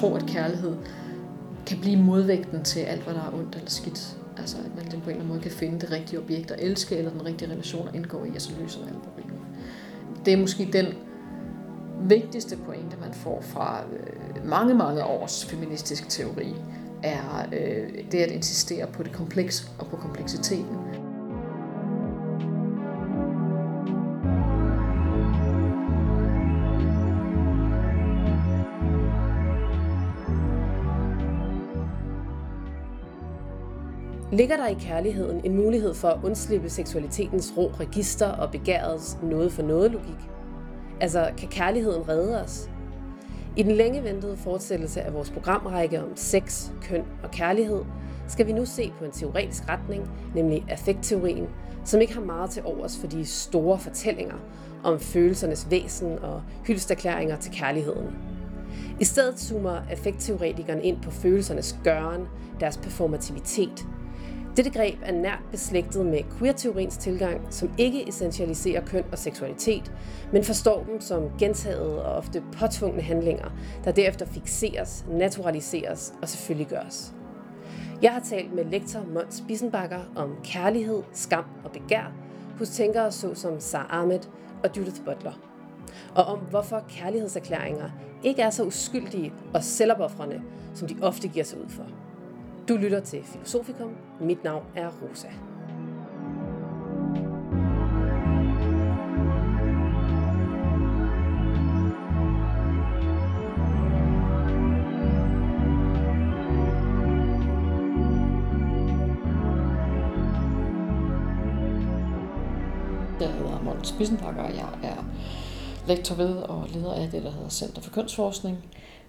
tro, at kærlighed kan blive modvægten til alt, hvad der er ondt eller skidt. Altså at man på en eller anden måde kan finde det rigtige objekt at elske, eller den rigtige relation at indgå i, og så løser alle problemer. Det er måske den vigtigste pointe, man får fra øh, mange, mange års feministisk teori, er øh, det at insistere på det komplekse og på kompleksiteten. Ligger der i kærligheden en mulighed for at undslippe seksualitetens rå register og begærets noget for noget logik? Altså, kan kærligheden redde os? I den længe ventede fortsættelse af vores programrække om sex, køn og kærlighed, skal vi nu se på en teoretisk retning, nemlig affektteorien, som ikke har meget til overs for de store fortællinger om følelsernes væsen og hyldsterklæringer til kærligheden. I stedet zoomer affektteoretikeren ind på følelsernes gøren, deres performativitet, dette greb er nært beslægtet med queer-teoriens tilgang, som ikke essentialiserer køn og seksualitet, men forstår dem som gentagede og ofte påtvungne handlinger, der derefter fixeres, naturaliseres og selvfølgelig gøres. Jeg har talt med lektor Mons Bissenbakker om kærlighed, skam og begær hos tænkere såsom Sar Ahmed og Judith Butler. Og om hvorfor kærlighedserklæringer ikke er så uskyldige og selvopoffrende, som de ofte giver sig ud for. Du lytter til Filosofikum. Mit navn er Rosa. Jeg hedder Måns Bissenbakker, og jeg er lektor ved og leder af det, der hedder Center for Kønsforskning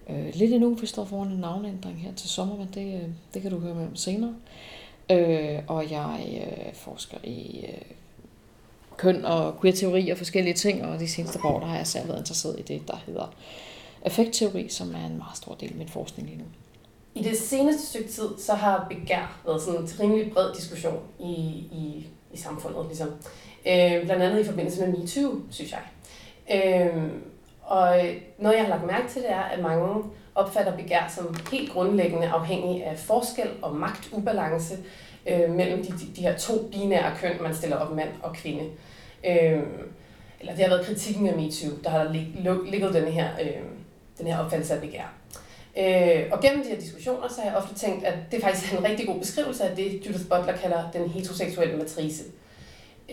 øh, lidt endnu. Vi står foran en navneændring her til sommer, men det, øh, det kan du høre med om senere. Øh, og jeg øh, forsker i øh, køn og queer-teori og forskellige ting, og de seneste år der har jeg selv været interesseret i det, der hedder effektteori, som er en meget stor del af min forskning lige nu. I det seneste stykke tid, så har begær været sådan en rimelig bred diskussion i, i, i samfundet, ligesom. Øh, blandt andet i forbindelse med MeToo, synes jeg. Øh, og øh, noget, jeg har lagt mærke til, det er, at mange opfatter begær som helt grundlæggende afhængig af forskel og magtubalance øh, mellem de, de, de her to binære køn, man stiller op mand og kvinde. Øh, eller det har været kritikken af MeToo, der har ligget den her, øh, den her opfattelse af begær. Øh, og gennem de her diskussioner, så har jeg ofte tænkt, at det faktisk er en rigtig god beskrivelse af det, Judith Butler kalder den heteroseksuelle matrice.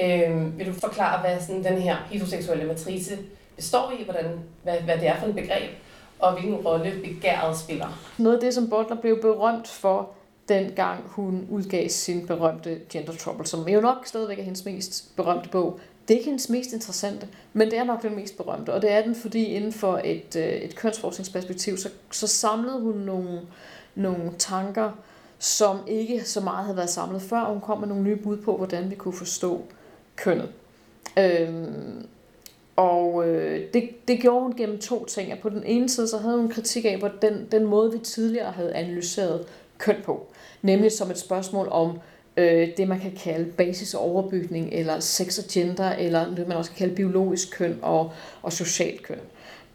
Øh, vil du forklare, hvad sådan den her heteroseksuelle matrice består i, hvordan, hvad, hvad det er for et begreb, og hvilken rolle begæret spiller. Noget af det, som Butler blev berømt for, dengang hun udgav sin berømte Gender Trouble, som jo nok stadigvæk er hendes mest berømte bog. Det er ikke hendes mest interessante, men det er nok den mest berømte, og det er den, fordi inden for et, øh, et kønsforskningsperspektiv, så, så samlede hun nogle, nogle tanker, som ikke så meget havde været samlet før, og hun kom med nogle nye bud på, hvordan vi kunne forstå kønnet. Øhm, og øh, det, det gjorde hun gennem to ting. At på den ene side, så havde hun kritik af på den, den måde, vi tidligere havde analyseret køn på. Nemlig som et spørgsmål om øh, det, man kan kalde basis overbygning, eller sex og gender, eller det, man også kan kalde biologisk køn og, og socialt køn.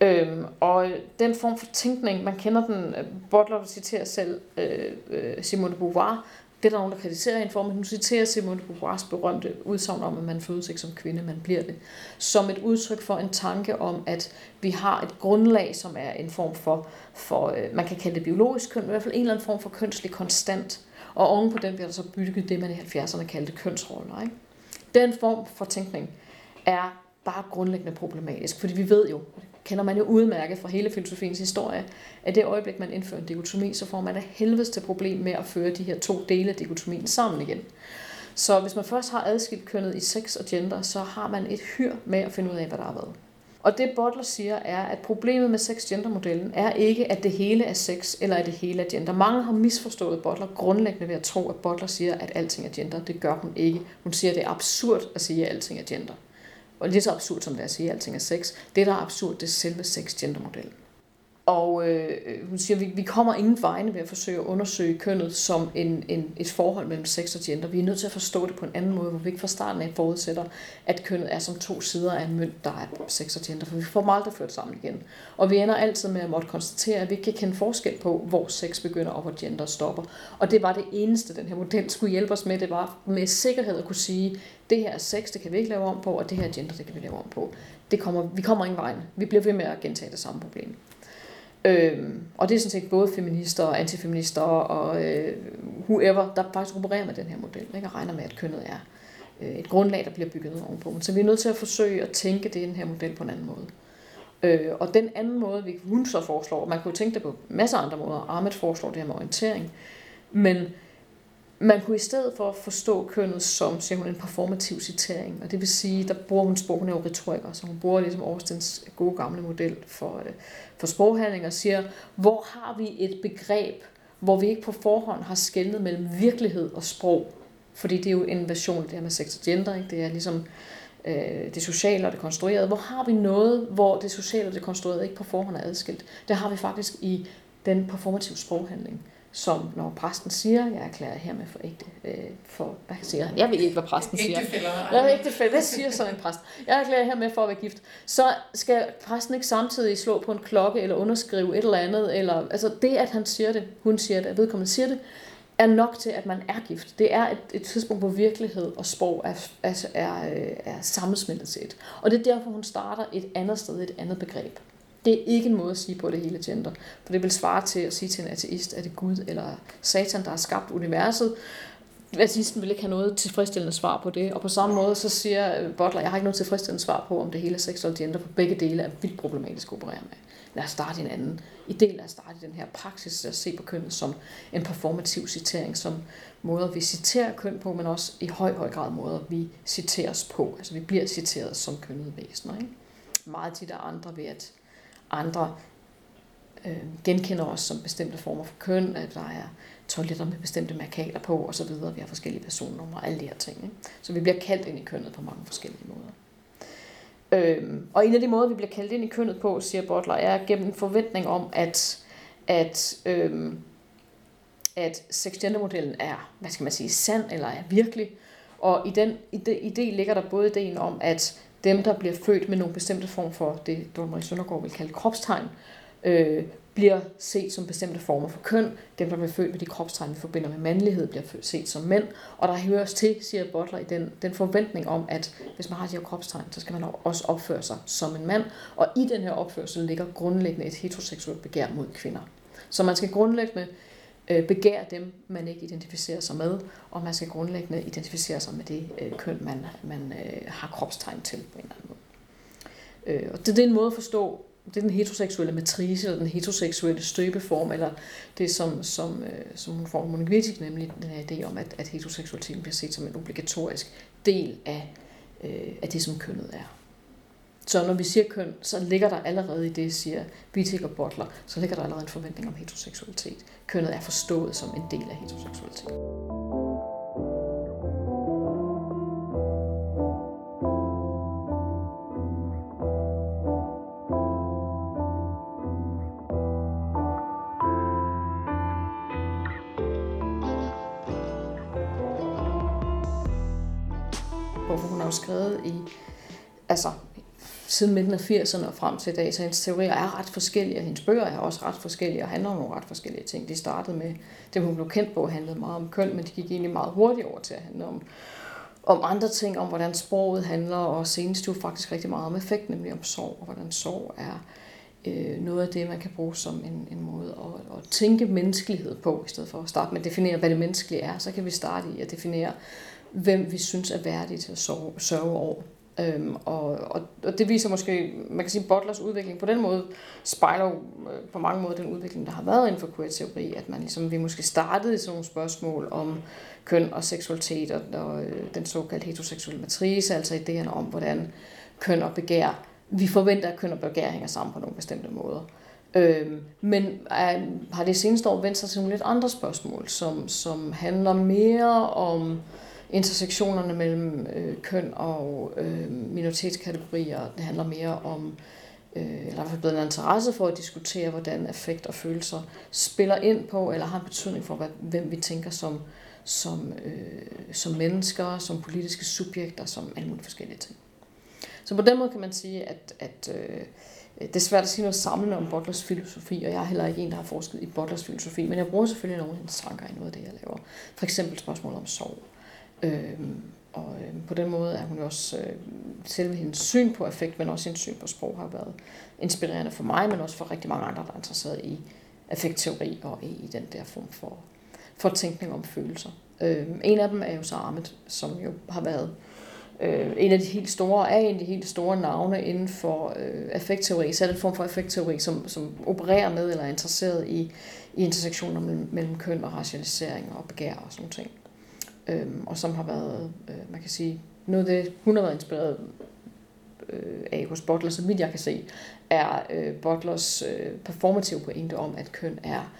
Øhm, og den form for tænkning, man kender den, øh, Butler citerer selv øh, øh Simone de Beauvoir, det er der nogen, der kritiserer hende for, men hun citerer Simone de Beauvoirs berømte udsagn om, at man fødes ikke som kvinde, man bliver det, som et udtryk for en tanke om, at vi har et grundlag, som er en form for, for øh, man kan kalde det biologisk køn, men i hvert fald en eller anden form for kønslig konstant. Og oven på den bliver der så bygget det, man i 70'erne kaldte kønsroller. Ikke? Den form for tænkning er bare grundlæggende problematisk, fordi vi ved jo, kender man jo udmærket fra hele filosofiens historie, at det øjeblik, man indfører en dikotomi, så får man et helvedes til problem med at føre de her to dele af dikotomien sammen igen. Så hvis man først har adskilt kønnet i sex og gender, så har man et hyr med at finde ud af, hvad der har været. Og det Butler siger er, at problemet med sex-gender-modellen er ikke, at det hele er sex, eller at det hele er gender. Mange har misforstået Butler grundlæggende ved at tro, at Butler siger, at alting er gender. Det gør hun ikke. Hun siger, at det er absurd at sige, at alting er gender og lige så absurd som det er at sige, at alting er sex. Det, der er absurd, det er selve sex-gender-modellen. Og øh, hun siger, at vi, vi kommer ingen vegne ved at forsøge at undersøge kønnet som en, en, et forhold mellem sex og gender. Vi er nødt til at forstå det på en anden måde, hvor vi ikke fra starten af forudsætter, at kønnet er som to sider af en mønt, der er sex og gender, for vi får dem aldrig ført sammen igen. Og vi ender altid med at måtte konstatere, at vi ikke kan kende forskel på, hvor sex begynder og hvor gender stopper. Og det var det eneste, den her model skulle hjælpe os med. Det var med sikkerhed at kunne sige, det her er sex, det kan vi ikke lave om på, og det her er gender, det kan vi lave om på. Det kommer, vi kommer ingen vegne. Vi bliver ved med at gentage det samme problem. Øhm, og det er sådan set både feminister og antifeminister og øh, whoever, der faktisk opererer med den her model, ikke? og regner med, at kønnet er øh, et grundlag, der bliver bygget ovenpå. Så vi er nødt til at forsøge at tænke det den her model på en anden måde. Øh, og den anden måde, vi hun så foreslår, man kunne tænke det på masser af andre måder, Ahmed foreslår det her med orientering, men man kunne i stedet for forstå kønnet som, siger hun, en performativ citering. Og det vil sige, der bruger hun sprog, hun er jo retoriker, så hun bruger ligesom Austens gode gamle model for, øh, for sproghandling og siger, hvor har vi et begreb, hvor vi ikke på forhånd har skældnet mellem virkelighed og sprog. Fordi det er jo en version af det her med sex og gender, ikke? det er ligesom øh, det sociale og det konstruerede. Hvor har vi noget, hvor det sociale og det konstruerede ikke på forhånd er adskilt? Det har vi faktisk i den performative sproghandling som når præsten siger, jeg erklærer hermed for ægte, øh, for, hvad siger han? Jeg ved ikke, hvad præsten siger. Jeg ved ikke, hvad siger sådan en præst? Jeg erklærer hermed for at være gift. Så skal præsten ikke samtidig slå på en klokke, eller underskrive et eller andet, eller, altså det, at han siger det, hun siger det, at vedkommende siger det, er nok til, at man er gift. Det er et, et tidspunkt, hvor virkelighed og sprog er, er, er, er sammensmeltet set. Og det er derfor, hun starter et andet sted, et andet begreb. Det er ikke en måde at sige på det hele gender. For det vil svare til at sige til en ateist, at det er Gud eller Satan, der har skabt universet. Ateisten vil ikke have noget tilfredsstillende svar på det. Og på samme måde så siger øh, Butler, jeg har ikke noget tilfredsstillende svar på, om det hele er sex eller gender, for begge dele er vildt problematisk at operere med. Lad os starte en anden idé, lad os starte den her praksis at se på kønnet som en performativ citering, som måder vi citerer køn på, men også i høj, høj grad måder vi citeres på. Altså vi bliver citeret som kønnet væsener. Ikke? Meget tit er andre ved at andre øh, genkender os som bestemte former for køn, at der er toiletter med bestemte markader på osv. Vi har forskellige personnumre og alle de her ting. Ikke? Så vi bliver kaldt ind i kønnet på mange forskellige måder. Øhm, og en af de måder, vi bliver kaldt ind i kønnet på, siger Butler, er gennem en forventning om, at, at, øhm, at sexgendermodellen er, hvad skal man sige, sand eller er virkelig. Og i den idé ligger der både ideen om, at dem, der bliver født med nogle bestemte form for det, Dorte Søndergaard vil kalde kropstegn, øh, bliver set som bestemte former for køn. Dem, der bliver født med de kropstegn, vi forbinder med mandlighed, bliver set som mænd. Og der høres til, siger Butler, i den, den forventning om, at hvis man har de her kropstegn, så skal man også opføre sig som en mand. Og i den her opførsel ligger grundlæggende et heteroseksuelt begær mod kvinder. Så man skal grundlæggende øh, begære dem, man ikke identificerer sig med, og man skal grundlæggende identificere sig med det øh, køn, man, man øh, har kropstegn til på en eller anden måde. Øh, og det, det er en måde at forstå, det er den heteroseksuelle matrice, eller den heteroseksuelle støbeform, eller det, som, som, øh, som hun får Monika nemlig den her idé om, at, at heteroseksualiteten bliver set som en obligatorisk del af, øh, af det, som kønnet er. Så når vi siger køn, så ligger der allerede i det, siger Wittig og Butler, så ligger der allerede en forventning om heteroseksualitet. Kønnet er forstået som en del af heteroseksualitet. Siden midten af 80'erne og frem til i dag, så hendes teorier er ret forskellige, og hendes bøger er også ret forskellige og handler om nogle ret forskellige ting. De startede med, det hun blev kendt på, handlede meget om køn, men de gik egentlig meget hurtigt over til at handle om, om andre ting, om hvordan sproget handler, og senest jo faktisk rigtig meget om effekt, nemlig om sorg, og hvordan sorg er øh, noget af det, man kan bruge som en, en måde at, at tænke menneskelighed på, i stedet for at starte med at definere, hvad det menneskelige er, så kan vi starte i at definere, hvem vi synes er værdige til at sørge, sørge over. Øhm, og, og, og det viser måske, man kan sige, Butlers udvikling på den måde spejler jo øh, på mange måder den udvikling, der har været inden for queer-teori, at man ligesom, vi måske startede i sådan nogle spørgsmål om køn og seksualitet og, og øh, den såkaldte heteroseksuelle matrice, altså idéerne om, hvordan køn og begær, vi forventer, at køn og begær hænger sammen på nogle bestemte måder. Øhm, men øh, har det seneste år vendt sig til nogle lidt andre spørgsmål, som, som handler mere om intersektionerne mellem øh, køn og øh, minoritetskategorier. Det handler mere om øh, eller i hvert fald blevet en interesse for at diskutere, hvordan affekt og følelser spiller ind på, eller har en betydning for, hvad, hvem vi tænker som, som, øh, som mennesker, som politiske subjekter, som alle mulige forskellige ting. Så på den måde kan man sige, at, at øh, det er svært at sige noget samlende om Butlers filosofi, og jeg er heller ikke en, der har forsket i Butlers filosofi, men jeg bruger selvfølgelig nogle af hendes tanker i noget af det, jeg laver. For eksempel spørgsmål om sorg. Øh, Øhm, og øh, på den måde er hun jo også, øh, selve hendes syn på affekt, men også hendes syn på sprog, har været inspirerende for mig, men også for rigtig mange andre, der er interesseret i affektteori og i, i den der form for, for tænkning om følelser. Øh, en af dem er jo så Ahmed, som jo har været øh, en af de helt store, er en af de helt store navne inden for øh, affektteori, så er det en form for affektteori, som, som opererer med eller er interesseret i, i intersektioner mellem, mellem køn og racialisering og begær og sådan ting øh, og som har været, øh, man kan sige, noget af det, hun har været inspireret øh, af hos Butler, så vidt jeg kan se, er øh, Butlers øh, performative pointe om, at køn er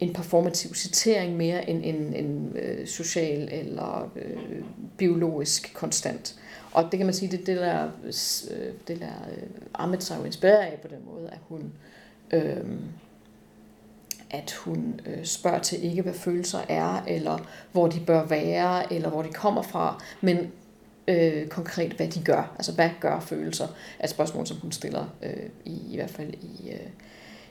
en performativ citering mere end en, en øh, social eller øh, biologisk konstant. Og det kan man sige, det, det der, øh, det der øh, Ahmed sig jo inspirerer af på den måde, at hun øh, at hun øh, spørger til ikke, hvad følelser er, eller hvor de bør være, eller hvor de kommer fra, men øh, konkret, hvad de gør. Altså, hvad gør følelser? Er et spørgsmål, som hun stiller, øh, i, i hvert fald i, øh,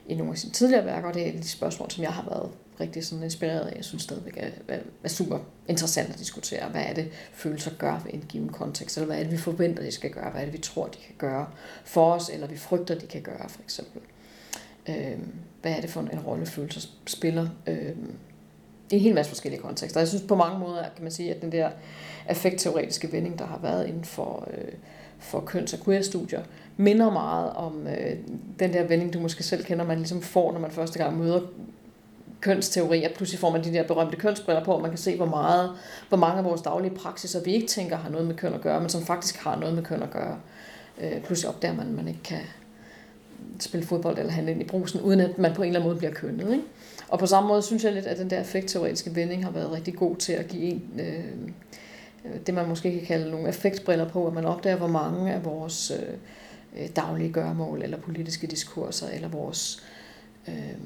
i nogle af sine tidligere værker, og det er et spørgsmål, som jeg har været rigtig sådan inspireret af. Jeg synes stadigvæk er, er, er super interessant at diskutere. Hvad er det, følelser gør ved en given kontekst? Eller hvad er det, vi forventer, de skal gøre? Hvad er det, vi tror, de kan gøre for os? Eller vi frygter, de kan gøre, for eksempel. Øh, hvad er det for en rolle følelser spiller øh, i en hel masse forskellige kontekster. Jeg synes på mange måder, kan man sige, at den der affektteoretiske vending, der har været inden for, øh, for køns- og queer-studier, minder meget om øh, den der vending, du måske selv kender, man ligesom får, når man første gang møder kønsteori, at pludselig får man de der berømte kønsbriller på, og man kan se, hvor meget, hvor mange af vores daglige praksiser, vi ikke tænker har noget med køn at gøre, men som faktisk har noget med køn at gøre. Øh, pludselig opdager man, at man ikke kan, spille fodbold eller handle ind i brusen, uden at man på en eller anden måde bliver kønnet. Ikke? Og på samme måde synes jeg lidt, at den der effektteoretiske vending har været rigtig god til at give en, øh, det man måske kan kalde nogle effektbriller på, at man opdager, hvor mange af vores øh, daglige gørmål, eller politiske diskurser, eller vores øh,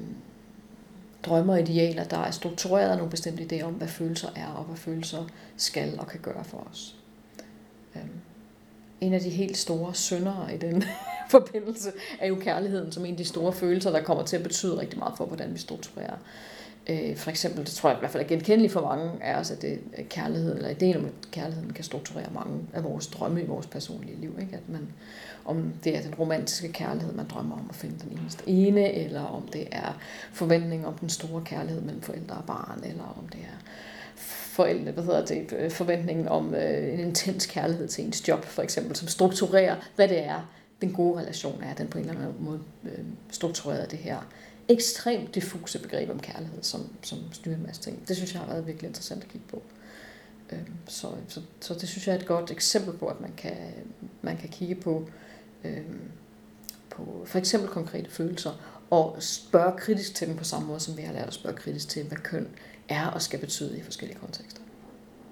drømmer og idealer, der er struktureret af nogle bestemte idéer om, hvad følelser er, og hvad følelser skal og kan gøre for os. Øh, en af de helt store syndere i den forbindelse er jo kærligheden som en af de store følelser, der kommer til at betyde rigtig meget for, hvordan vi strukturerer. Øh, for eksempel, det tror jeg i hvert fald er genkendeligt for mange af os, at det kærlighed, eller ideen om, at kærligheden kan strukturere mange af vores drømme i vores personlige liv. Ikke? At man, om det er den romantiske kærlighed, man drømmer om at finde den eneste ene, eller om det er forventning om den store kærlighed mellem forældre og barn, eller om det er forældre, hvad hedder det, forventningen om øh, en intens kærlighed til ens job, for eksempel, som strukturerer, hvad det er, den gode relation er, den på en eller anden måde øh, struktureret det her ekstremt diffuse begreb om kærlighed, som, som styrer en masse ting. Det synes jeg har været virkelig interessant at kigge på. Øh, så, så, så det synes jeg er et godt eksempel på, at man kan, man kan kigge på, øh, på for eksempel konkrete følelser, og spørge kritisk til dem på samme måde, som vi har lært at spørge kritisk til, hvad køn er og skal betyde i forskellige kontekster.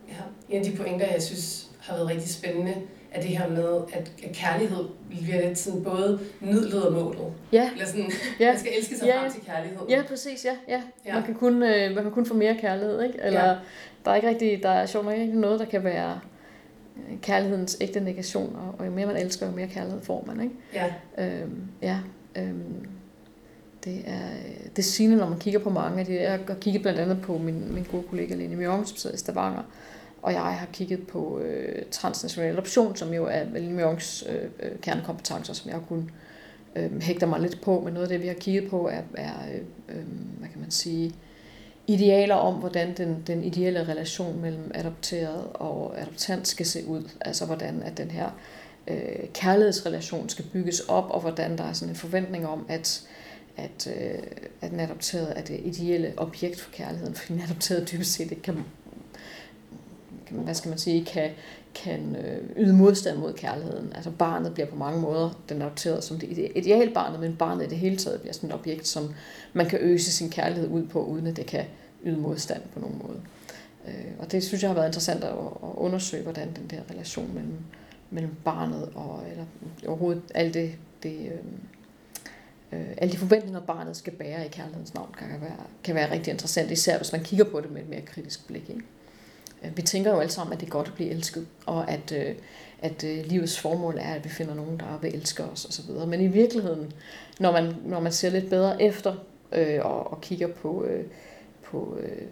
Ja, en af de pointer, jeg synes har været rigtig spændende, er det her med, at kærlighed bliver lidt sådan både midlet og målet. Ja. Eller sådan, ja. man skal elske sig ja. frem til kærlighed. Ja, præcis, ja. ja. ja. Man, kan kun, øh, man kan kun få mere kærlighed, ikke? Eller ja. der er ikke rigtig, der er sjovt nok ikke noget, der kan være øh, kærlighedens ægte negation, og, og jo mere man elsker, jo mere kærlighed får man, ikke? Ja. Øhm, ja, øhm, det er, det er sigende, når man kigger på mange af de, jeg har kigget blandt andet på min, min gode kollega Lene Mjørn, som sidder i Stavanger, og jeg har kigget på øh, transnational adoption, som jo er Lene Mjørns øh, øh, kernekompetencer, som jeg kun øh, hægter mig lidt på, men noget af det, vi har kigget på, er, er øh, øh, hvad kan man sige, idealer om, hvordan den, den ideelle relation mellem adopteret og adoptant skal se ud. Altså hvordan at den her øh, kærlighedsrelation skal bygges op, og hvordan der er sådan en forventning om, at at, øh, at den adopterede er det ideelle objekt for kærligheden, fordi den adopterede dybest set ikke kan, kan hvad skal man sige, kan, kan øh, yde modstand mod kærligheden. Altså barnet bliver på mange måder den adopteret som det ideelle barnet, men barnet i det hele taget bliver sådan et objekt, som man kan øse sin kærlighed ud på, uden at det kan yde modstand på nogen måde. Øh, og det synes jeg har været interessant at, at undersøge, hvordan den der relation mellem, mellem barnet og eller overhovedet alt det, det øh, øh, alle de forventninger, barnet skal bære i kærlighedens navn, kan være, kan være rigtig interessant, især hvis man kigger på det med et mere kritisk blik. Ikke? Vi tænker jo alle sammen, at det er godt at blive elsket, og at, øh, at øh, livets formål er, at vi finder nogen, der vil elske os osv. Men i virkeligheden, når man, når man ser lidt bedre efter øh, og, og kigger på, øh, på øh,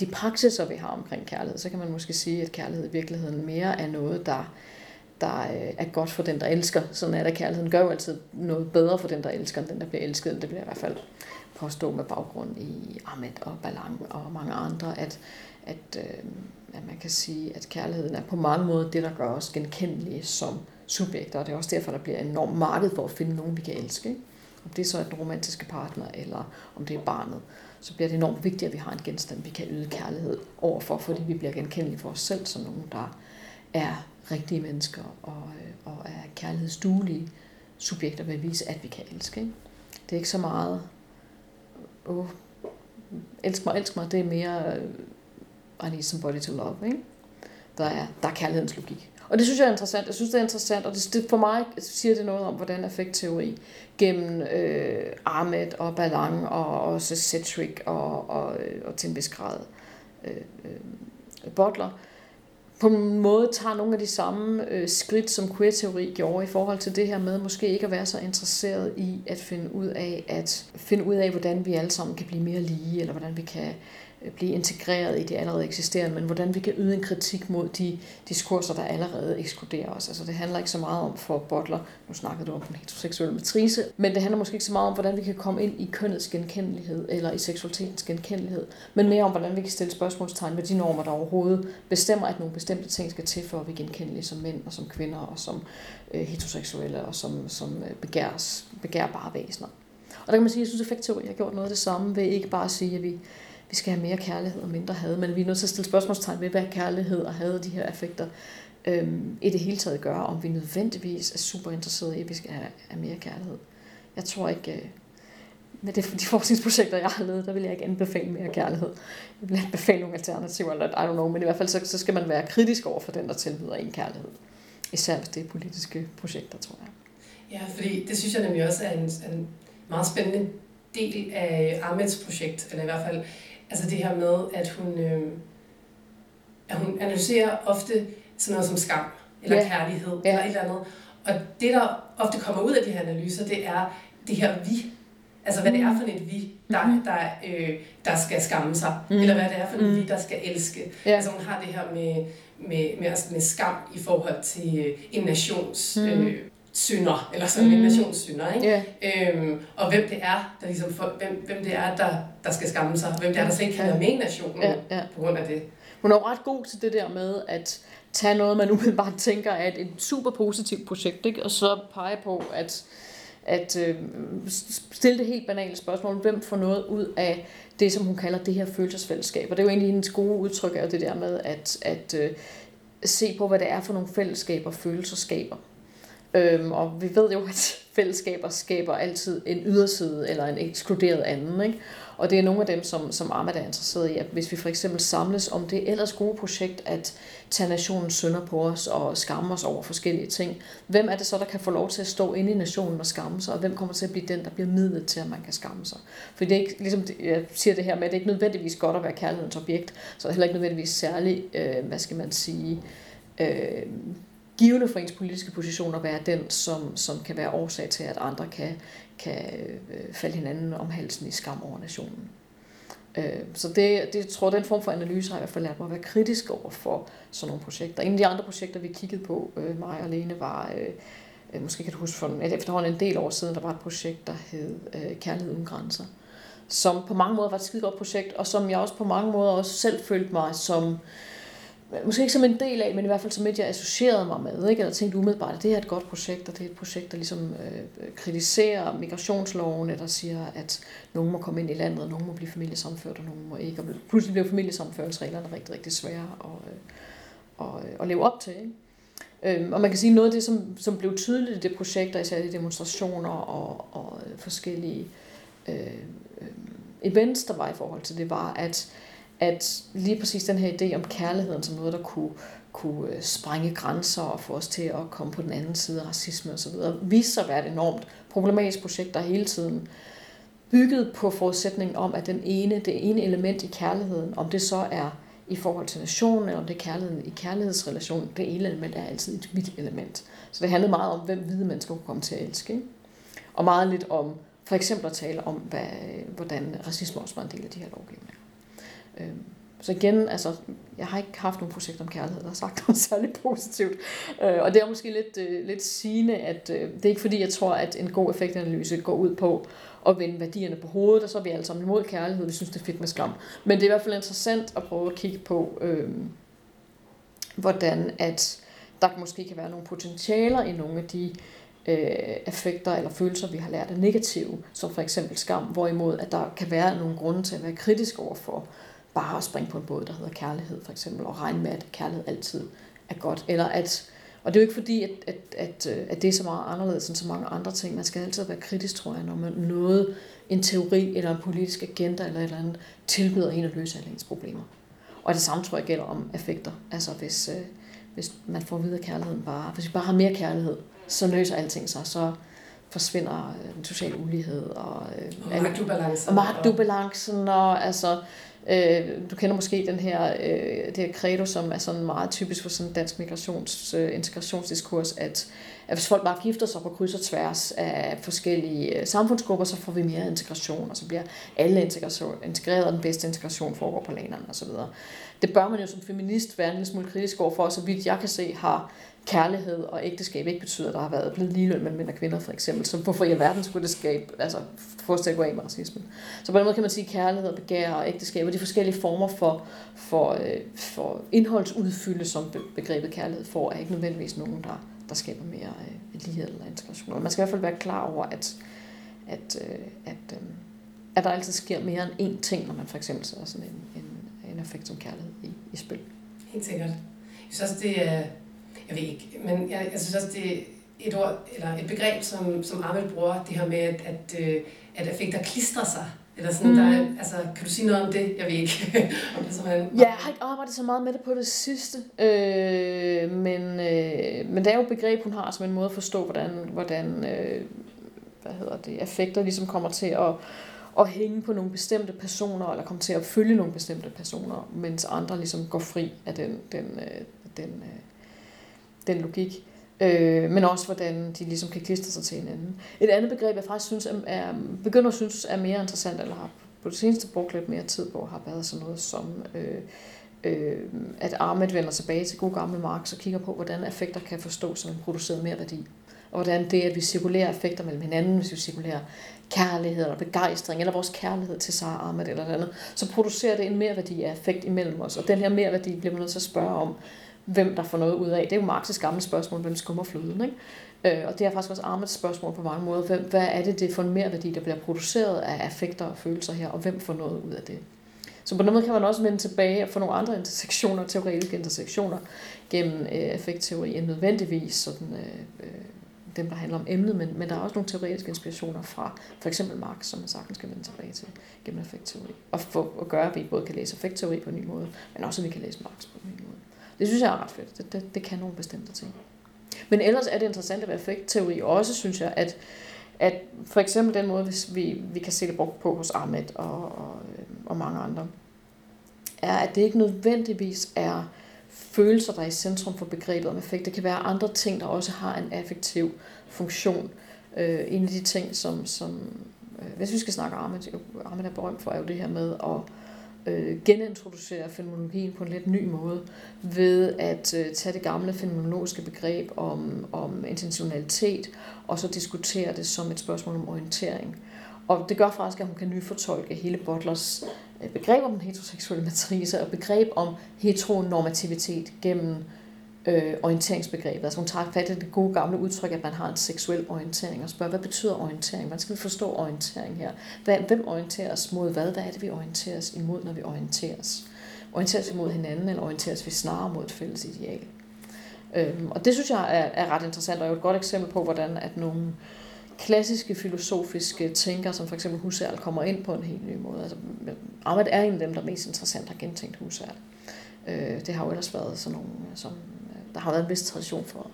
de praksiser, vi har omkring kærlighed, så kan man måske sige, at kærlighed i virkeligheden mere er noget, der, der øh, er godt for den, der elsker. Sådan er det, kærligheden gør jo altid noget bedre for den, der elsker, end den, der bliver elsket. Det bliver i hvert fald påstå med baggrund i Ahmed og Balang og mange andre, at, at, øh, at man kan sige, at kærligheden er på mange måder det, der gør os genkendelige som subjekter, og det er også derfor, der bliver enormt marked for at finde nogen, vi kan elske. Ikke? Om det er den romantiske partner, eller om det er barnet, så bliver det enormt vigtigt, at vi har en genstand, vi kan yde kærlighed overfor, fordi vi bliver genkendelige for os selv som nogen, der er rigtige mennesker og, øh, og er kærlighedsduelige subjekter ved at vise, at vi kan elske. Ikke? Det er ikke så meget, åh, elsk mig, elsk mig, det er mere, øh, i need somebody to love, ikke? Der er, der er kærlighedens logik. Og det synes jeg er interessant. Jeg synes, det er interessant, og det, det, for mig siger det noget om, hvordan affektteori gennem øh, Ahmed og Balang og også Sedgwick og, og, øh, og til en vis grad øh, øh, Butler, på en måde tager nogle af de samme øh, skridt, som queer-teori gjorde i forhold til det her med måske ikke at være så interesseret i at finde ud af, at finde ud af, hvordan vi alle sammen kan blive mere lige, eller hvordan vi kan Øh, blive integreret i det allerede eksisterende, men hvordan vi kan yde en kritik mod de diskurser, der allerede ekskluderer os. Altså det handler ikke så meget om for Butler, nu snakkede du om den heteroseksuelle matrice, men det handler måske ikke så meget om, hvordan vi kan komme ind i kønnets genkendelighed, eller i seksualitetens genkendelighed, men mere om, hvordan vi kan stille spørgsmålstegn med de normer, der overhovedet bestemmer, at nogle bestemte ting skal til, for at vi er genkendelige som mænd og som kvinder og som øh, heteroseksuelle og som, som øh, begærs, begærbare væsener. Og der kan man sige, at jeg synes, at effektteori har gjort noget af det samme ved ikke bare at sige, at vi vi skal have mere kærlighed og mindre had, men vi er nødt til at stille spørgsmålstegn ved, hvad kærlighed og had de her affekter øhm, i det hele taget gør, om vi nødvendigvis er super interesserede i, at vi skal have, have mere kærlighed. Jeg tror ikke, øh, med det, de forskningsprojekter, jeg har lavet, der vil jeg ikke anbefale mere kærlighed. Jeg vil anbefale nogle alternativer, eller I don't know, men i hvert fald så, så skal man være kritisk over for den, der tilbyder en kærlighed. Især hvis det er politiske projekter, tror jeg. Ja, fordi det synes jeg nemlig også er en, en meget spændende del af Amets projekt, eller i hvert fald Altså det her med, at hun, øh, at hun analyserer ofte sådan noget som skam, eller ja. kærlighed, ja. eller et eller andet. Og det, der ofte kommer ud af de her analyser, det er det her vi. Altså hvad det er for et vi, der, mm. der, øh, der skal skamme sig, mm. eller hvad det er for et mm. vi, der skal elske. Ja. Altså hun har det her med, med, med, med skam i forhold til øh, en nations mm. øh, synder, eller sådan mm. en nationssynder, ikke? Yeah. Øhm, og hvem det er, der ligesom for, hvem, hvem det er, der, der skal skamme sig, hvem det er, der slet ikke kan være med i nationen ja, ja. på grund af det. Hun er ret god til det der med at tage noget, man umiddelbart tænker er et, et super positivt projekt, ikke? og så pege på, at, at øh, stille det helt banale spørgsmål, hvem får noget ud af det, som hun kalder det her følelsesfællesskab. Og det er jo egentlig hendes gode udtryk af det der med at, at øh, se på, hvad det er for nogle fællesskaber, følelser skaber. Øhm, og vi ved jo, at fællesskaber skaber altid en yderside eller en ekskluderet anden. Ikke? Og det er nogle af dem, som, som Ahmed er interesseret i, at hvis vi for eksempel samles om det ellers gode projekt, at tage nationen sønder på os og skamme os over forskellige ting, hvem er det så, der kan få lov til at stå inde i nationen og skamme sig, og hvem kommer til at blive den, der bliver midlet til, at man kan skamme sig? For det er ikke, ligesom jeg siger det her med, at det er ikke nødvendigvis godt at være kærlighedens objekt, så er det heller ikke nødvendigvis særlig, øh, hvad skal man sige, øh, givende for ens politiske position at være den, som, som kan være årsag til, at andre kan, kan øh, falde hinanden om halsen i skam over nationen. Øh, så det, det jeg tror den form for analyse har i hvert fald lært mig at være kritisk over for sådan nogle projekter. En af de andre projekter, vi kiggede på, øh, mig og Lene, var, måske kan du huske for efterhånden en del år siden, der var et projekt, der hed Kærlighed uden grænser, som på mange måder var et skide godt projekt, og som jeg også på mange måder også selv følte mig som øh, måske ikke som en del af, men i hvert fald som et, jeg associerede mig med, ikke? eller tænkte umiddelbart, at det her er et godt projekt, og det er et projekt, der ligesom øh, kritiserer migrationsloven, der siger, at nogen må komme ind i landet, og nogen må blive familiesamført, og nogen må ikke. Og pludselig bliver familiesamføringsreglerne rigtig, rigtig svære at, øh, at, øh, at leve op til. Ikke? Øhm, og man kan sige, noget af det, som, som blev tydeligt i det projekt, og især i demonstrationer og, og forskellige øh, øh, events, der var i forhold til det, var, at at lige præcis den her idé om kærligheden som noget, der kunne, kunne øh, sprænge grænser og få os til at komme på den anden side af racisme osv., viste sig at være et enormt problematisk projekt, der hele tiden bygget på forudsætningen om, at den ene, det ene element i kærligheden, om det så er i forhold til nationen, eller om det er kærligheden i kærlighedsrelation, det ene element er altid et hvidt element. Så det handlede meget om, hvem hvide mennesker kunne komme til at elske. Ikke? Og meget lidt om, for eksempel at tale om, hvad, øh, hvordan racisme også var en del af de her lovgivninger. Øh, så igen, altså, jeg har ikke haft nogen projekt om kærlighed, der har sagt noget særligt positivt. Øh, og det er måske lidt, øh, lidt sigende, at øh, det er ikke fordi, jeg tror, at en god effektanalyse går ud på at vende værdierne på hovedet, og så er vi alle sammen imod kærlighed, vi synes, det er fedt med skam. Men det er i hvert fald interessant at prøve at kigge på, øh, hvordan at der måske kan være nogle potentialer i nogle af de øh, effekter eller følelser, vi har lært er negative, som for eksempel skam, hvorimod at der kan være nogle grunde til at være kritisk overfor bare at springe på en båd, der hedder kærlighed for eksempel, og regne med, at kærlighed altid er godt, eller at og det er jo ikke fordi, at, at, at, øh, at det er så meget anderledes end så mange andre ting. Man skal altid være kritisk, tror jeg, når man noget, en teori eller en politisk agenda eller et eller andet, tilbyder en at løse alle ens problemer. Og det samme tror jeg gælder om effekter. Altså hvis, øh, hvis man får videre kærligheden bare, hvis vi bare har mere kærlighed, så løser alting sig, så forsvinder øh, den sociale ulighed og, øh, og magtubalancen. Og magtubalancen og altså Øh, du kender måske den her, øh, det her credo, som er sådan meget typisk for sådan dansk migrations, øh, integrationsdiskurs, at, at hvis folk bare gifter sig på kryds og tværs af forskellige øh, samfundsgrupper, så får vi mere integration, og så bliver alle integration, integreret, og den bedste integration foregår på lanerne osv. Det bør man jo som feminist være en lille smule kritisk overfor, og så vidt jeg kan se, har kærlighed og ægteskab ikke betyder, at der har været blevet ligeløn mellem mænd og kvinder, for eksempel. Så hvorfor i alverden skulle det skabe, altså få os til at gå af med racismen? Så på den måde kan man sige, at kærlighed, begær og ægteskab og de forskellige former for, for, øh, for indholdsudfylde, som begrebet kærlighed får, er ikke nødvendigvis nogen, der, der skaber mere øh, lighed eller integration. Og man skal i hvert fald være klar over, at, at, øh, at, øh, at der altid sker mere end én ting, når man for eksempel sætter sådan en, en, en effekt som kærlighed i, i spil. Helt sikkert. Jeg synes også, det er jeg ved ikke, men jeg, jeg synes også, det er et ord, eller et begreb, som, som Ahmed bruger, det her med, at, at, øh, at effekter klistrer sig. Eller sådan, mm. der er, altså, kan du sige noget om det? Jeg ved ikke. om det så en... Ja, jeg har ikke arbejdet så meget med det på det sidste. Øh, men, øh, men det er jo et begreb, hun har som en måde at forstå, hvordan, hvordan øh, hvad hedder det, effekter ligesom kommer til at, at hænge på nogle bestemte personer, eller kommer til at følge nogle bestemte personer, mens andre ligesom går fri af den, den, øh, den øh, den logik. Øh, men også hvordan de ligesom kan klistre sig til hinanden. Et andet begreb, jeg faktisk synes er, er, begynder at synes er mere interessant, eller har på det seneste brugt lidt mere tid på, har været sådan noget som, øh, øh, at Ahmed vender tilbage til god gamle Marx og kigger på, hvordan effekter kan forstås som produceret mere værdi. Og hvordan det, at vi cirkulerer effekter mellem hinanden, hvis vi cirkulerer kærlighed eller begejstring, eller vores kærlighed til Sarah Ahmed eller andet, så producerer det en mere værdi af effekt imellem os. Og den her mere værdi bliver man nødt til at spørge om, hvem der får noget ud af. Det er jo Marx' gamle spørgsmål, hvem skummer fløden. Ikke? Øh, og det er faktisk også Armets spørgsmål på mange måder. Hvem, hvad er det, det for en mere værdi, der bliver produceret af affekter og følelser her, og hvem får noget ud af det? Så på den måde kan man også vende tilbage og få nogle andre intersektioner, teoretiske intersektioner, gennem øh, effektteori, end nødvendigvis sådan, øh, øh, dem, der handler om emnet, men, men der er også nogle teoretiske inspirationer fra for eksempel Marx, som man sagtens kan vende tilbage til gennem effektteori. Og for at gøre, at vi både kan læse effektteori på en ny måde, men også at vi kan læse Marx på. Det synes jeg er ret fedt. Det, det, det kan nogle bestemte ting. Men ellers er det interessant at være effektteori også, synes jeg, at, at for eksempel den måde, hvis vi, vi kan se det brugt på hos Ahmed og, og, øh, og mange andre, er, at det ikke nødvendigvis er følelser, der er i centrum for begrebet om effekt. Det kan være andre ting, der også har en affektiv funktion. Øh, en af de ting, som, som øh, hvis vi skal snakke Ahmed, Ahmed er berømt for, er jo det her med at øh, genintroducere fenomenologien på en lidt ny måde, ved at øh, tage det gamle fenomenologiske begreb om, om intentionalitet, og så diskutere det som et spørgsmål om orientering. Og det gør faktisk, at hun kan nyfortolke hele Butlers øh, begreb om den heteroseksuelle matrice og begreb om heteronormativitet gennem øh, orienteringsbegrebet. Altså hun tager fat i det gode gamle udtryk, at man har en seksuel orientering, og spørger, hvad betyder orientering? Hvordan skal vi forstå orientering her? Hvad, hvem orienteres mod hvad? Hvad er det, vi orienteres imod, når vi orienteres? Orienteres vi mod hinanden, eller orienteres vi snarere mod et fælles ideal? Øhm, og det synes jeg er, er ret interessant, og er jo et godt eksempel på, hvordan at nogle klassiske filosofiske tænkere, som for eksempel Husserl, kommer ind på en helt ny måde. Altså, Ahmed er en af dem, der er mest interessant har gentænkt Husserl. Øh, det har jo ellers været sådan nogle, som, der har været en vis tradition for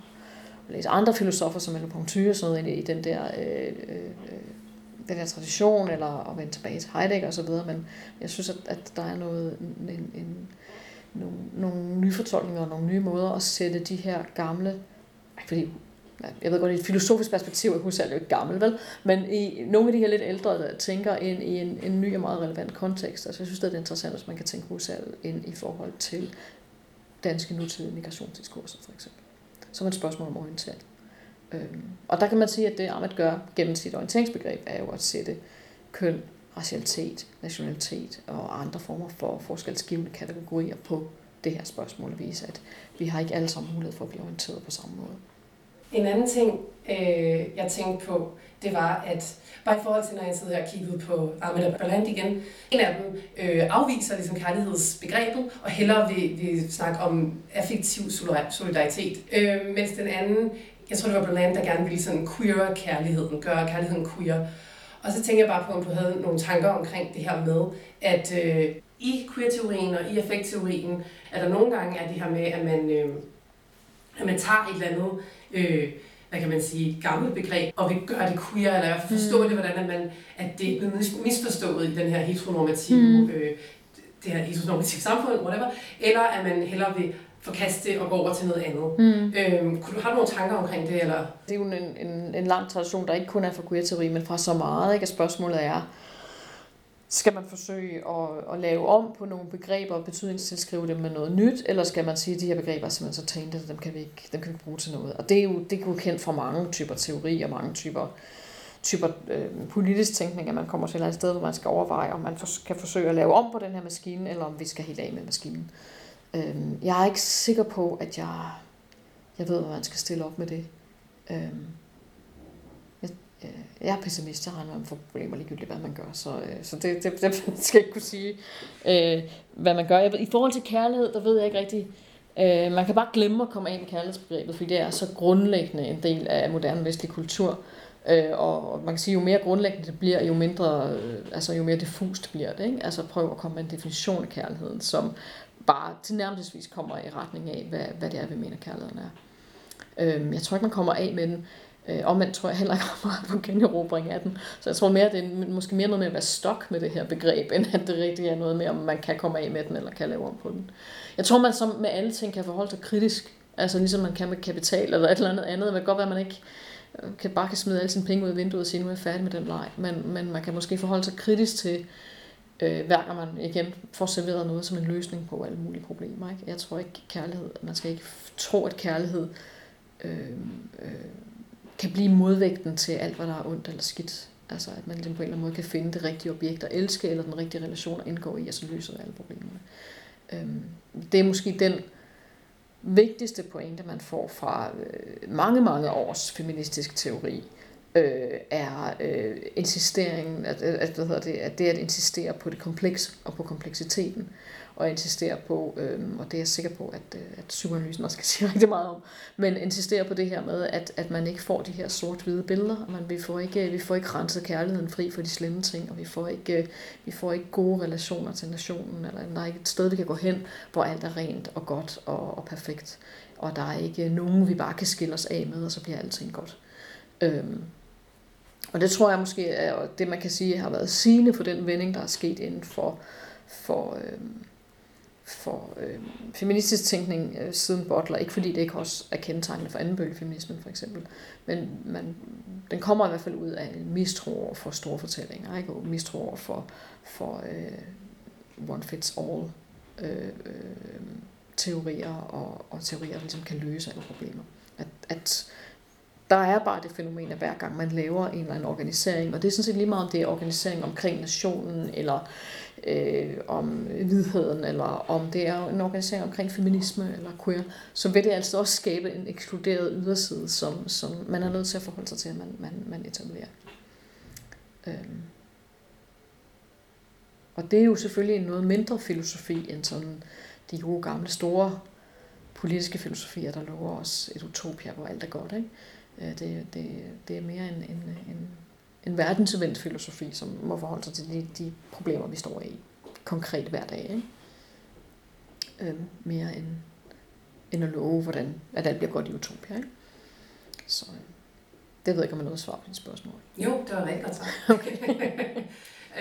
at læse andre filosofer, som Merleau-Ponty og sådan noget, i den der, øh, øh, den der tradition, eller at vende tilbage til Heidegger osv., men jeg synes, at, at der er noget, en, en, nogle, nogle nye fortolkninger og nogle nye måder at sætte de her gamle, fordi jeg ved godt, i et filosofisk perspektiv er Husserl jo ikke gammel, vel? Men i nogle af de her lidt ældre, der tænker ind i en, en ny og meget relevant kontekst. Altså jeg synes, det er interessant, hvis man kan tænke Husserl ind i forhold til danske nutidige migrationsdiskurser, for eksempel. Som et spørgsmål om orientering. Øhm, og der kan man sige, at det Ahmed gør gennem sit orienteringsbegreb, er jo at sætte køn, racialitet, nationalitet og andre former for forskelsgivende kategorier på det her spørgsmål og vise, at vi har ikke alle sammen mulighed for at blive orienteret på samme måde. En anden ting, øh, jeg tænkte på, det var, at bare i forhold til, når jeg sidder her og kigger på Ahmed Baland igen, en af dem øh, afviser ligesom kærlighedsbegrebet, og hellere vil, vil snakke om affektiv solidaritet. Øh, mens den anden, jeg tror det var Baland, der gerne ville sådan queer kærligheden, gøre kærligheden queer. Og så tænker jeg bare på, om du havde nogle tanker omkring det her med, at øh, i queer-teorien og i affektteorien, er der nogle gange er det her med, at man, øh, at man tager et eller andet øh, hvad kan man sige, gammelt begreb, og vi gør det queer, eller forstå mm. det, hvordan at, man, at det er blevet misforstået i den her heteronormative, mm. øh, det her heteronormative samfund, whatever, eller at man hellere vil forkaste det og gå over til noget andet. Mm. Øhm, kunne du have nogle tanker omkring det? Eller? Det er jo en, en, en lang tradition, der ikke kun er for queer-teori, men fra så meget, ikke? at spørgsmålet er, skal man forsøge at, at lave om på nogle begreber og betydningstilskrive dem med noget nyt, eller skal man sige, at de her begreber er simpelthen så tænkte, at dem kan vi ikke, dem kan vi bruge til noget. Og det er jo, det er jo kendt fra mange typer teori og mange typer, typer øh, politisk tænkning, at man kommer til et sted, hvor man skal overveje, om man for, kan forsøge at lave om på den her maskine, eller om vi skal helt af med maskinen. Øh, jeg er ikke sikker på, at jeg, jeg ved, hvad man skal stille op med det. Øh, Øh, jeg er pessimist, jeg regner med, at problemer ligegyldigt, hvad man gør. Så, øh, så det, det, det skal jeg ikke kunne sige, øh, hvad man gør. Jeg, I forhold til kærlighed, der ved jeg ikke rigtig, øh, man kan bare glemme at komme af med kærlighedsbegrebet, fordi det er så grundlæggende en del af moderne vestlig kultur. Øh, og man kan sige, jo mere grundlæggende det bliver, jo mindre, øh, altså jo mere diffust bliver det. Ikke? Altså prøv at komme med en definition af kærligheden, som bare tilnærmelsesvis kommer i retning af, hvad, hvad det er, vi mener kærligheden er. Øh, jeg tror ikke, man kommer af med den. Øh, omvendt tror jeg heller ikke meget på generobring af den. Så jeg tror mere, det er måske mere noget med at være stok med det her begreb, end at det rigtig er noget med, om man kan komme af med den, eller kan lave om på den. Jeg tror, man som med alle ting kan forholde sig kritisk. Altså ligesom man kan med kapital eller et eller andet andet. Det kan godt være, at man ikke øh, kan bare kan smide alle sine penge ud af vinduet og sige, nu er jeg færdig med den leg. Men, men man kan måske forholde sig kritisk til, øh, hver gang man igen får serveret noget som en løsning på alle mulige problemer. Ikke? Jeg tror ikke kærlighed, man skal ikke tro, at kærlighed øh, øh, kan blive modvægten til alt, hvad der er ondt eller skidt. Altså at man ligesom på en eller anden måde kan finde det rigtige objekt at elske, eller den rigtige relation at indgå i, og så løser alle problemerne. Øhm, det er måske den vigtigste pointe, man får fra øh, mange, mange års feministisk teori, øh, er øh, insisteringen, at, at, hvad hedder det, at det at insistere på det komplekse og på kompleksiteten og insistere på, øh, og det er jeg sikker på, at, øh, at psykoanalysen også skal sige rigtig meget om, men insistere på det her med, at, at man ikke får de her sort-hvide billeder, man, vi, får ikke, vi får ikke renset kærligheden fri for de slemme ting, og vi får ikke, øh, vi får ikke gode relationer til nationen, eller der er ikke et sted, vi kan gå hen, hvor alt er rent og godt og, og perfekt, og der er ikke nogen, vi bare kan skille os af med, og så bliver alting godt. Øhm, og det tror jeg måske er det, man kan sige har været sigende for den vending, der er sket inden for, for øhm, for øh, feministisk tænkning øh, siden Butler. Ikke fordi det ikke også er kendetegnende for anden bølgefeminismen for eksempel, men man, den kommer i hvert fald ud af en mistro over for store fortællinger, ikke? og mistro over for, for øh, one fits all øh, øh, teorier og, og teorier, der ligesom kan løse alle problemer. At, at der er bare det fænomen, at hver gang man laver en eller anden organisering, og det er sådan set lige meget om det er organisering omkring nationen, eller øh, øh, om hvidheden, eller om det er en organisering omkring feminisme eller queer, så vil det altså også skabe en ekskluderet yderside, som, som man er nødt til at forholde sig til, at man, man, man etablerer. Øhm. Og det er jo selvfølgelig en noget mindre filosofi end sådan de gode gamle store politiske filosofier, der lover os et utopia, hvor alt er godt. Ikke? Øh, det, det, det er mere en, en, en, en verdensvendt filosofi, som må forholde sig til de, de problemer, vi står i konkret hver dag. Ikke? Øh, mere end, end at love, hvordan, at alt bliver godt i utopia. Ikke? Så øh, det ved jeg ikke, om jeg noget svar på dit spørgsmål. Jo, det var rigtig godt svar. Okay.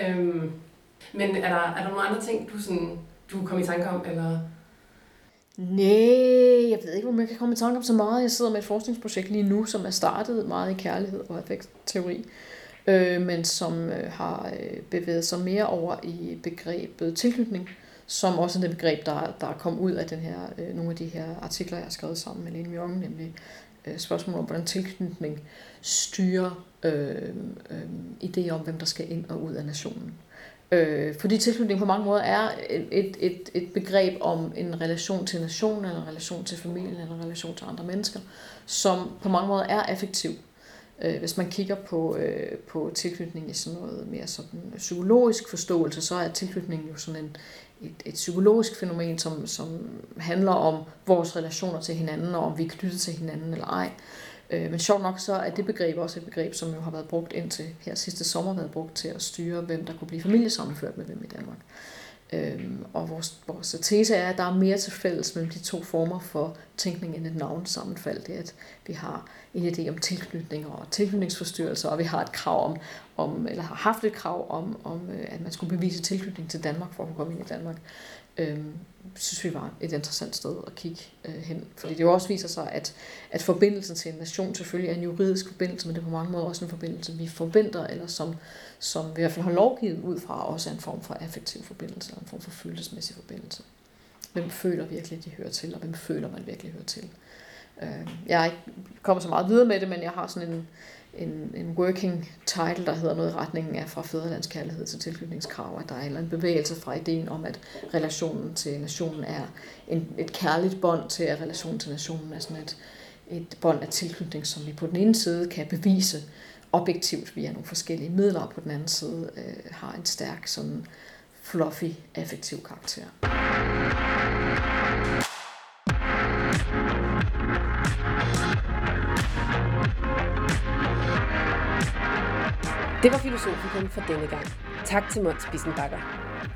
øhm, men er der, er der nogle andre ting, du, sådan, du kom i tanke om, eller Nej, jeg ved ikke, om jeg kan komme i tanke om så meget. Jeg sidder med et forskningsprojekt lige nu, som er startet meget i kærlighed og effektteori, øh, men som øh, har øh, bevæget sig mere over i begrebet tilknytning, som også er det begreb, der, der er kommet ud af den her, øh, nogle af de her artikler, jeg har skrevet sammen med Lene Mjørgen, nemlig øh, spørgsmålet om, hvordan tilknytning styrer øh, øh, idéer om, hvem der skal ind og ud af nationen. Øh, fordi tilknytning på mange måder er et, et, et begreb om en relation til nationen, eller en relation til familien, eller en relation til andre mennesker, som på mange måder er effektiv. Øh, hvis man kigger på, øh, på tilknytning i sådan noget mere sådan psykologisk forståelse, så er tilknytningen jo sådan en, et, et psykologisk fænomen, som, som handler om vores relationer til hinanden, og om vi er knyttet til hinanden eller ej. Øh, men sjovt nok så er det begreb også et begreb, som jo har været brugt indtil her sidste sommer, været brugt til at styre, hvem der kunne blive familiesammenført med hvem i Danmark. Øhm, og vores, vores tese er, at der er mere til fælles mellem de to former for tænkning end et navnsammenfald. Det er, at vi har en idé om tilknytning og tilknytningsforstyrrelser, og vi har et krav om, om eller har haft et krav om, om, øh, at man skulle bevise tilknytning til Danmark for at kunne komme ind i Danmark øh, synes vi var et interessant sted at kigge øh, hen. Fordi det jo også viser sig, at, at forbindelsen til en nation selvfølgelig er en juridisk forbindelse, men det er på mange måder også en forbindelse, vi forventer, eller som, som vi i hvert fald har lovgivet ud fra, også er en form for affektiv forbindelse, eller en form for følelsesmæssig forbindelse. Hvem føler virkelig, de hører til, og hvem føler man virkelig hører til. Øh, jeg er ikke kommet så meget videre med det, men jeg har sådan en, en, en working title, der hedder noget i retningen af fra fædrelandskærlighed til tilknytningskrav, at der er en bevægelse fra ideen om, at relationen til nationen er en, et kærligt bånd til, at relationen til nationen er sådan et, et bånd af tilknytning, som vi på den ene side kan bevise objektivt via nogle forskellige midler, og på den anden side øh, har en stærk sådan fluffy, affektiv karakter. Det var Filosofikum for denne gang. Tak til Måns Bissenbakker.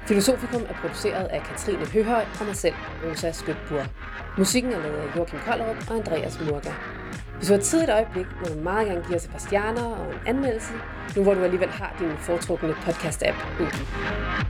Filosofikum er produceret af Katrine Høhøj og mig selv, Rosa Skøbur. Musikken er lavet af Joachim Kollerup og Andreas Murga. Hvis du har tid et øjeblik, må du meget gerne give os et par stjerner og en anmeldelse, nu hvor du alligevel har din foretrukne podcast-app åben. Okay.